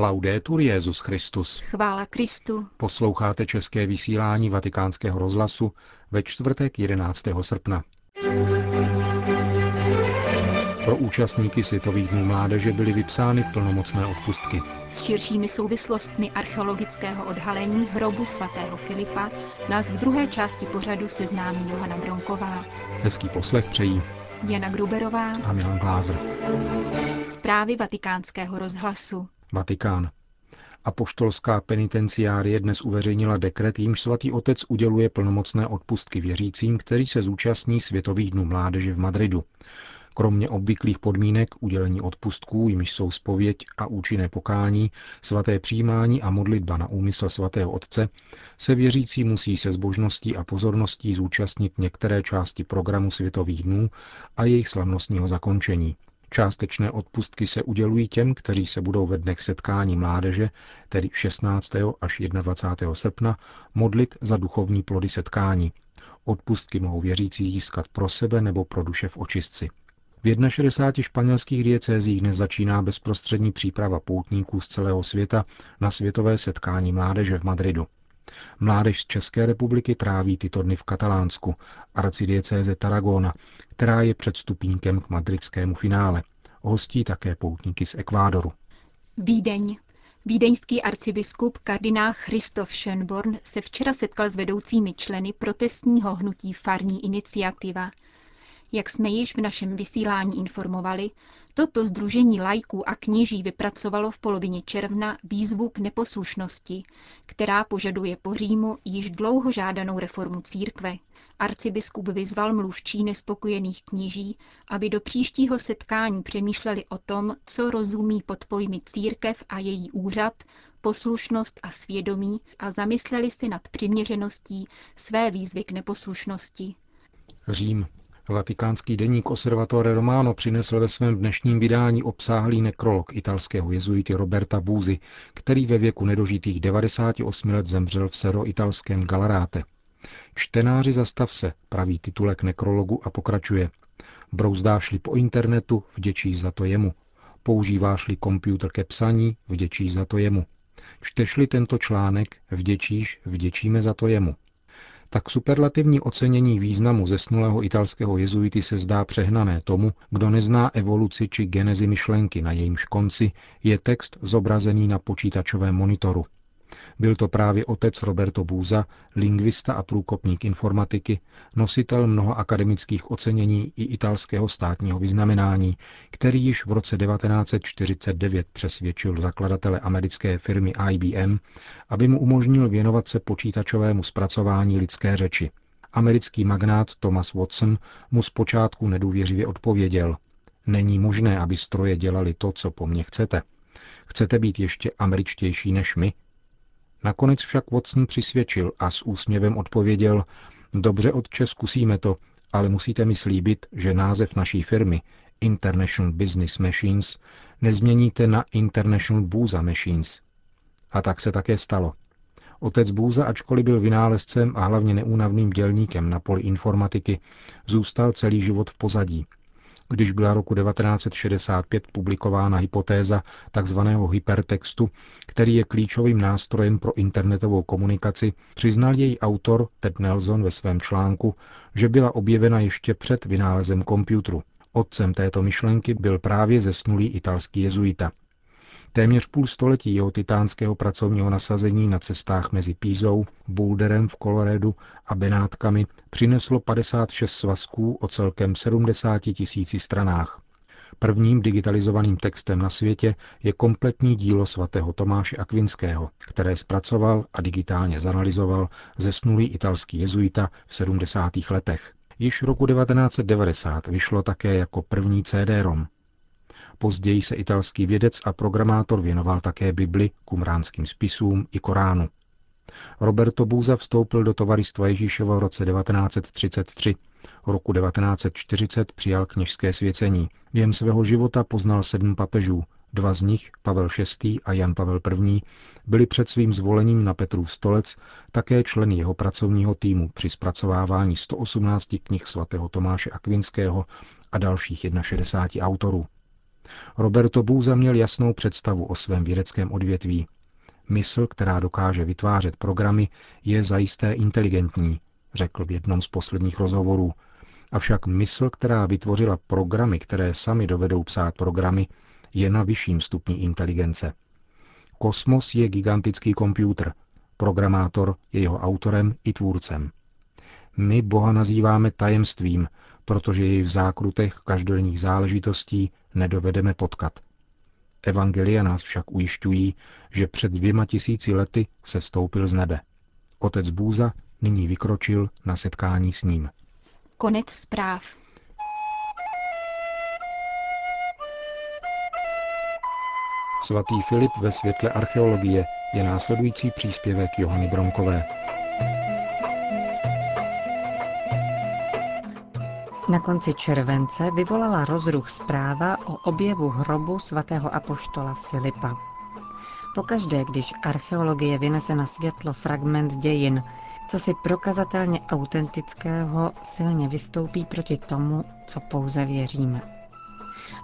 Laudetur Jezus Christus. Chvála Kristu. Posloucháte české vysílání Vatikánského rozhlasu ve čtvrtek 11. srpna. Pro účastníky Světových dnů mládeže byly vypsány plnomocné odpustky. S širšími souvislostmi archeologického odhalení hrobu svatého Filipa nás v druhé části pořadu seznámí Johana Bronková. Hezký poslech přejí Jana Gruberová a Milan Glázer. Zprávy vatikánského rozhlasu. Vatikán. Apoštolská penitenciárie dnes uveřejnila dekret, jímž svatý otec uděluje plnomocné odpustky věřícím, který se zúčastní Světových dnů mládeže v Madridu. Kromě obvyklých podmínek udělení odpustků, jimž jsou spověď a účinné pokání, svaté přijímání a modlitba na úmysl svatého otce, se věřící musí se zbožností a pozorností zúčastnit některé části programu Světových dnů a jejich slavnostního zakončení. Částečné odpustky se udělují těm, kteří se budou ve dnech setkání mládeže, tedy 16. až 21. srpna, modlit za duchovní plody setkání. Odpustky mohou věřící získat pro sebe nebo pro duše v očistci. V 61 španělských diecézích dnes začíná bezprostřední příprava poutníků z celého světa na světové setkání mládeže v Madridu. Mládež z České republiky tráví tyto dny v Katalánsku, arcidiecéze Tarragona, která je předstupínkem k madridskému finále. Hostí také poutníky z Ekvádoru. Vídeň. Vídeňský arcibiskup kardinál Christoph Schönborn se včera setkal s vedoucími členy protestního hnutí Farní iniciativa – jak jsme již v našem vysílání informovali, toto združení lajků a kněží vypracovalo v polovině června výzvu k neposlušnosti, která požaduje po Římu již dlouho žádanou reformu církve. Arcibiskup vyzval mluvčí nespokojených kněží, aby do příštího setkání přemýšleli o tom, co rozumí pod pojmy církev a její úřad, poslušnost a svědomí a zamysleli si nad přiměřeností své výzvy k neposlušnosti. Řím. Vatikánský deník Osservatore Romano přinesl ve svém dnešním vydání obsáhlý nekrolog italského jezuity Roberta Búzy, který ve věku nedožitých 98 let zemřel v sero-italském Galaráte. Čtenáři zastav se, praví titulek nekrologu a pokračuje. Brouzdáš-li po internetu, vděčíš za to jemu. Používáš-li počítač ke psaní, vděčíš za to jemu. Čteš-li tento článek, vděčíš, vděčíme za to jemu tak superlativní ocenění významu zesnulého italského jezuity se zdá přehnané tomu, kdo nezná evoluci či genezi myšlenky, na jejímž konci je text zobrazený na počítačovém monitoru. Byl to právě otec Roberto Búza, lingvista a průkopník informatiky, nositel mnoha akademických ocenění i italského státního vyznamenání, který již v roce 1949 přesvědčil zakladatele americké firmy IBM, aby mu umožnil věnovat se počítačovému zpracování lidské řeči. Americký magnát Thomas Watson mu zpočátku nedůvěřivě odpověděl. Není možné, aby stroje dělali to, co po mně chcete. Chcete být ještě američtější než my? Nakonec však Watson přisvědčil a s úsměvem odpověděl, dobře otče, zkusíme to, ale musíte mi slíbit, že název naší firmy International Business Machines nezměníte na International Booza Machines. A tak se také stalo. Otec Bůza, ačkoliv byl vynálezcem a hlavně neúnavným dělníkem na poli informatiky, zůstal celý život v pozadí když byla roku 1965 publikována hypotéza tzv. hypertextu, který je klíčovým nástrojem pro internetovou komunikaci, přiznal její autor Ted Nelson ve svém článku, že byla objevena ještě před vynálezem počítačů. Otcem této myšlenky byl právě zesnulý italský jezuita. Téměř půl století jeho titánského pracovního nasazení na cestách mezi Pízou, Boulderem v Kolorédu a Benátkami přineslo 56 svazků o celkem 70 tisíci stranách. Prvním digitalizovaným textem na světě je kompletní dílo svatého Tomáše Akvinského, které zpracoval a digitálně zanalizoval zesnulý italský jezuita v 70. letech. Již roku 1990 vyšlo také jako první CD-ROM. Později se italský vědec a programátor věnoval také Bibli, kumránským spisům i Koránu. Roberto Búza vstoupil do tovaristva Ježíšova v roce 1933. Roku 1940 přijal kněžské svěcení. Během svého života poznal sedm papežů. Dva z nich, Pavel VI. a Jan Pavel I., byli před svým zvolením na Petrův stolec také členy jeho pracovního týmu při zpracovávání 118 knih svatého Tomáše Akvinského a dalších 61 autorů. Roberto Bouza měl jasnou představu o svém vědeckém odvětví. Mysl, která dokáže vytvářet programy, je zajisté inteligentní, řekl v jednom z posledních rozhovorů. Avšak mysl, která vytvořila programy, které sami dovedou psát programy, je na vyšším stupni inteligence. Kosmos je gigantický počítač, programátor je jeho autorem i tvůrcem. My Boha nazýváme tajemstvím, protože jej v zákrutech každodenních záležitostí nedovedeme potkat. Evangelia nás však ujišťují, že před dvěma tisíci lety se vstoupil z nebe. Otec Bůza nyní vykročil na setkání s ním. Konec zpráv. Svatý Filip ve světle archeologie je následující příspěvek Johany Bronkové. Na konci července vyvolala rozruch zpráva o objevu hrobu svatého apoštola Filipa. Pokaždé, když archeologie vynese na světlo fragment dějin, co si prokazatelně autentického silně vystoupí proti tomu, co pouze věříme.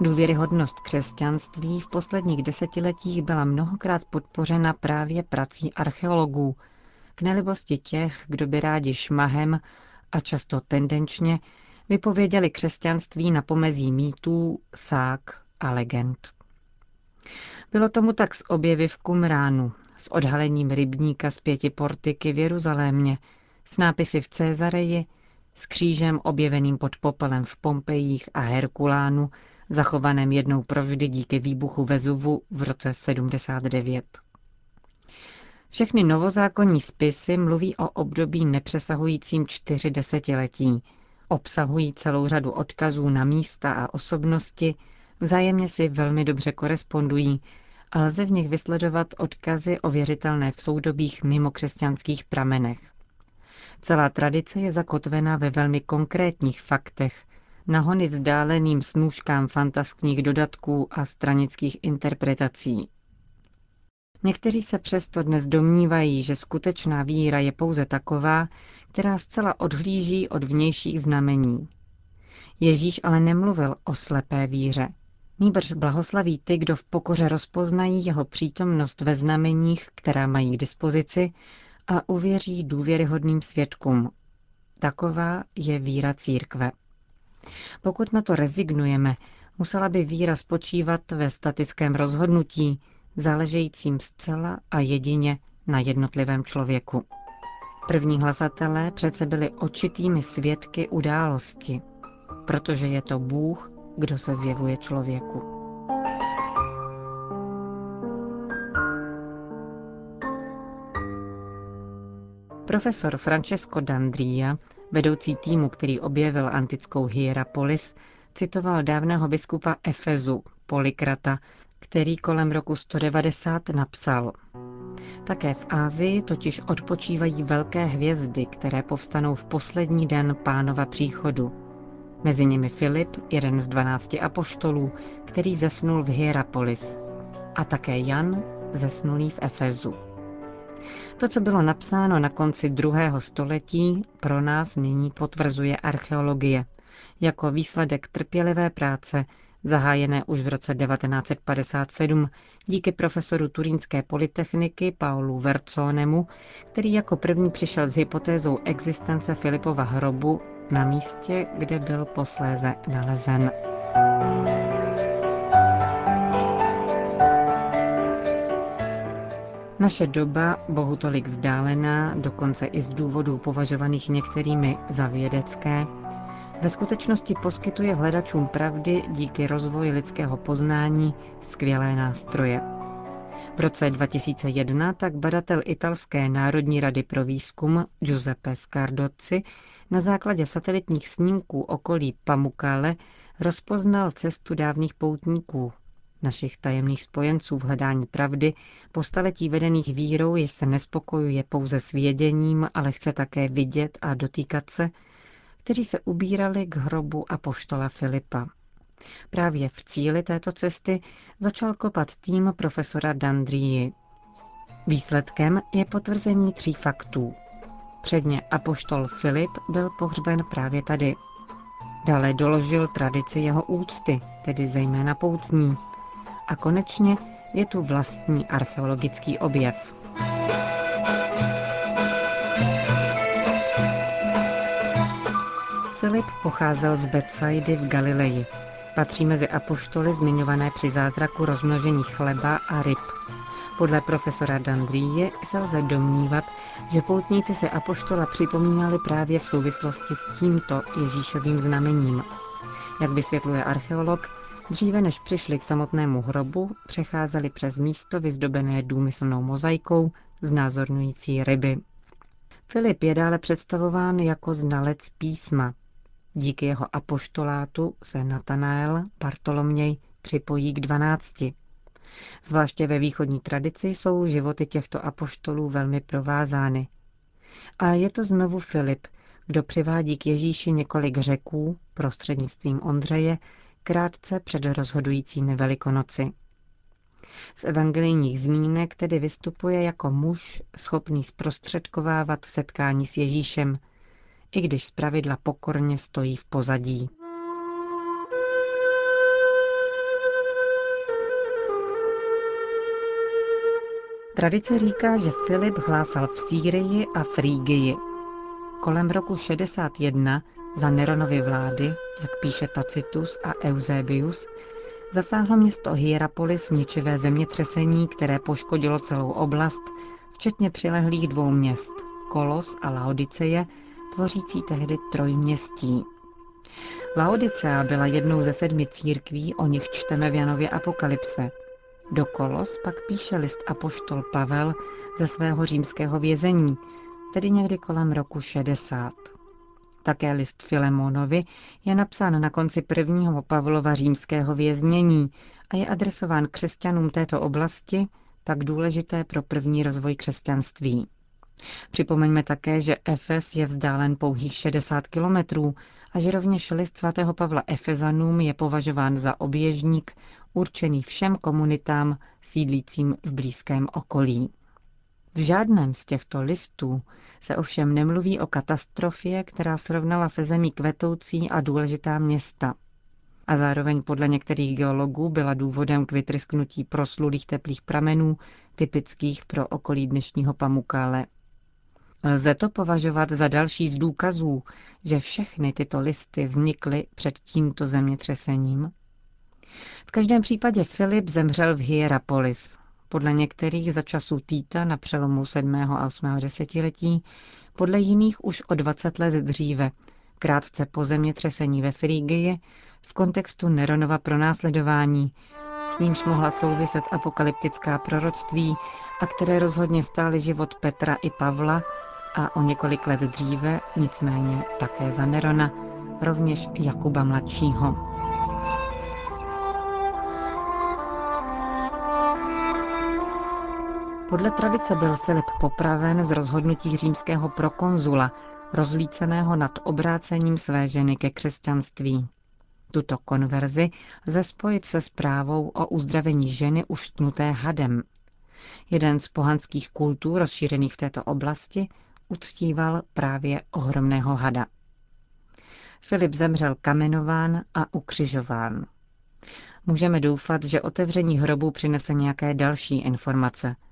Důvěryhodnost křesťanství v posledních desetiletích byla mnohokrát podpořena právě prací archeologů, k nelibosti těch, kdo by rádi šmahem a často tendenčně vypověděli křesťanství na pomezí mýtů, sák a legend. Bylo tomu tak s objevy v Kumránu, s odhalením rybníka z pěti portiky v Jeruzalémě, s nápisy v Cezareji, s křížem objeveným pod popelem v Pompejích a Herkulánu, zachovaném jednou provždy díky výbuchu Vezuvu v roce 79. Všechny novozákonní spisy mluví o období nepřesahujícím čtyři desetiletí, obsahují celou řadu odkazů na místa a osobnosti, vzájemně si velmi dobře korespondují a lze v nich vysledovat odkazy o věřitelné v soudobých mimokřesťanských pramenech. Celá tradice je zakotvena ve velmi konkrétních faktech, nahony vzdáleným snůžkám fantastních dodatků a stranických interpretací. Někteří se přesto dnes domnívají, že skutečná víra je pouze taková, která zcela odhlíží od vnějších znamení. Ježíš ale nemluvil o slepé víře. Nýbrž blahoslaví ty, kdo v pokoře rozpoznají jeho přítomnost ve znameních, která mají k dispozici, a uvěří důvěryhodným svědkům. Taková je víra církve. Pokud na to rezignujeme, musela by víra spočívat ve statickém rozhodnutí, záležejícím zcela a jedině na jednotlivém člověku. První hlasatelé přece byli očitými svědky události, protože je to Bůh, kdo se zjevuje člověku. Profesor Francesco D'Andria, vedoucí týmu, který objevil antickou Hierapolis, citoval dávného biskupa Efezu, Polikrata, který kolem roku 190 napsal. Také v Ázii totiž odpočívají velké hvězdy, které povstanou v poslední den pánova příchodu. Mezi nimi Filip, jeden z dvanácti apoštolů, který zesnul v Hierapolis. A také Jan, zesnulý v Efezu. To, co bylo napsáno na konci druhého století, pro nás nyní potvrzuje archeologie jako výsledek trpělivé práce zahájené už v roce 1957 díky profesoru Turínské polytechniky Paulu Verconemu, který jako první přišel s hypotézou existence Filipova hrobu na místě, kde byl posléze nalezen. Naše doba, bohu tolik vzdálená, dokonce i z důvodů považovaných některými za vědecké, ve skutečnosti poskytuje hledačům pravdy díky rozvoji lidského poznání skvělé nástroje. V roce 2001 tak badatel Italské národní rady pro výzkum Giuseppe Scardozzi na základě satelitních snímků okolí Pamukkale rozpoznal cestu dávných poutníků, našich tajemných spojenců v hledání pravdy, po staletí vedených vírou, jež se nespokojuje pouze s věděním, ale chce také vidět a dotýkat se, kteří se ubírali k hrobu a poštola Filipa. Právě v cíli této cesty začal kopat tým profesora Dandrii. Výsledkem je potvrzení tří faktů. Předně apoštol Filip byl pohřben právě tady. Dále doložil tradici jeho úcty, tedy zejména poutní. A konečně je tu vlastní archeologický objev. Filip pocházel z Betsaidy v Galileji. Patří mezi apoštoly zmiňované při zázraku rozmnožení chleba a ryb. Podle profesora Dandrie se lze domnívat, že poutníci se apoštola připomínali právě v souvislosti s tímto Ježíšovým znamením. Jak vysvětluje archeolog, dříve než přišli k samotnému hrobu, přecházeli přes místo vyzdobené důmyslnou mozaikou znázorňující ryby. Filip je dále představován jako znalec písma. Díky jeho apoštolátu se Natanael Bartoloměj připojí k dvanácti. Zvláště ve východní tradici jsou životy těchto apoštolů velmi provázány. A je to znovu Filip, kdo přivádí k Ježíši několik řeků prostřednictvím Ondřeje krátce před rozhodujícími velikonoci. Z evangelijních zmínek tedy vystupuje jako muž schopný zprostředkovávat setkání s Ježíšem, i když zpravidla pokorně stojí v pozadí. Tradice říká, že Filip hlásal v Sýrii a Frígii. Kolem roku 61 za Neronovy vlády, jak píše Tacitus a Eusebius, zasáhlo město Hierapolis ničivé zemětřesení, které poškodilo celou oblast, včetně přilehlých dvou měst, Kolos a Laodiceje, tvořící tehdy trojměstí. Laodicea byla jednou ze sedmi církví, o nich čteme v Janově Apokalypse – do Kolos pak píše list apoštol Pavel ze svého římského vězení, tedy někdy kolem roku 60. Také list Filemonovi je napsán na konci prvního Pavlova římského věznění a je adresován křesťanům této oblasti, tak důležité pro první rozvoj křesťanství. Připomeňme také, že Efes je vzdálen pouhých 60 kilometrů a že rovněž list svatého Pavla Efezanům je považován za oběžník určený všem komunitám sídlícím v blízkém okolí. V žádném z těchto listů se ovšem nemluví o katastrofě, která srovnala se zemí kvetoucí a důležitá města. A zároveň podle některých geologů byla důvodem k vytrysknutí proslulých teplých pramenů, typických pro okolí dnešního Pamukále. Lze to považovat za další z důkazů, že všechny tyto listy vznikly před tímto zemětřesením? V každém případě Filip zemřel v Hierapolis. Podle některých za času Týta na přelomu 7. a 8. desetiletí, podle jiných už o 20 let dříve, krátce po zemětřesení ve Frigii, v kontextu Neronova pronásledování, s nímž mohla souviset apokalyptická proroctví a které rozhodně stály život Petra i Pavla a o několik let dříve, nicméně také za Nerona, rovněž Jakuba mladšího. Podle tradice byl Filip popraven z rozhodnutí římského prokonzula, rozlíceného nad obrácením své ženy ke křesťanství. Tuto konverzi lze spojit se zprávou o uzdravení ženy uštnuté hadem. Jeden z pohanských kultů rozšířených v této oblasti uctíval právě ohromného hada. Filip zemřel kamenován a ukřižován. Můžeme doufat, že otevření hrobu přinese nějaké další informace –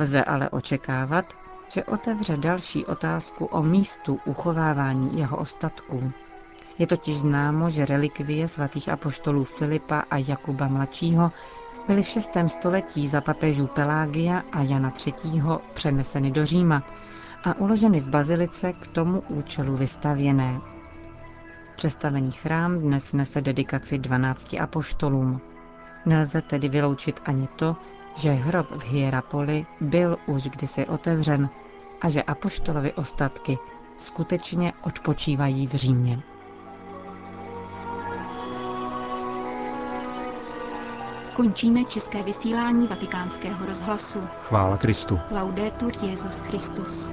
Lze ale očekávat, že otevře další otázku o místu uchovávání jeho ostatků. Je totiž známo, že relikvie svatých apoštolů Filipa a Jakuba mladšího byly v 6. století za papežů Pelágia a Jana III. přeneseny do Říma a uloženy v bazilice k tomu účelu vystavěné. Přestavený chrám dnes nese dedikaci 12 apoštolům. Nelze tedy vyloučit ani to, že hrob v Hierapoli byl už kdysi otevřen a že apoštolovi ostatky skutečně odpočívají v Římě. Končíme české vysílání vatikánského rozhlasu. Chvála Kristu. Laudetur Jezus Christus.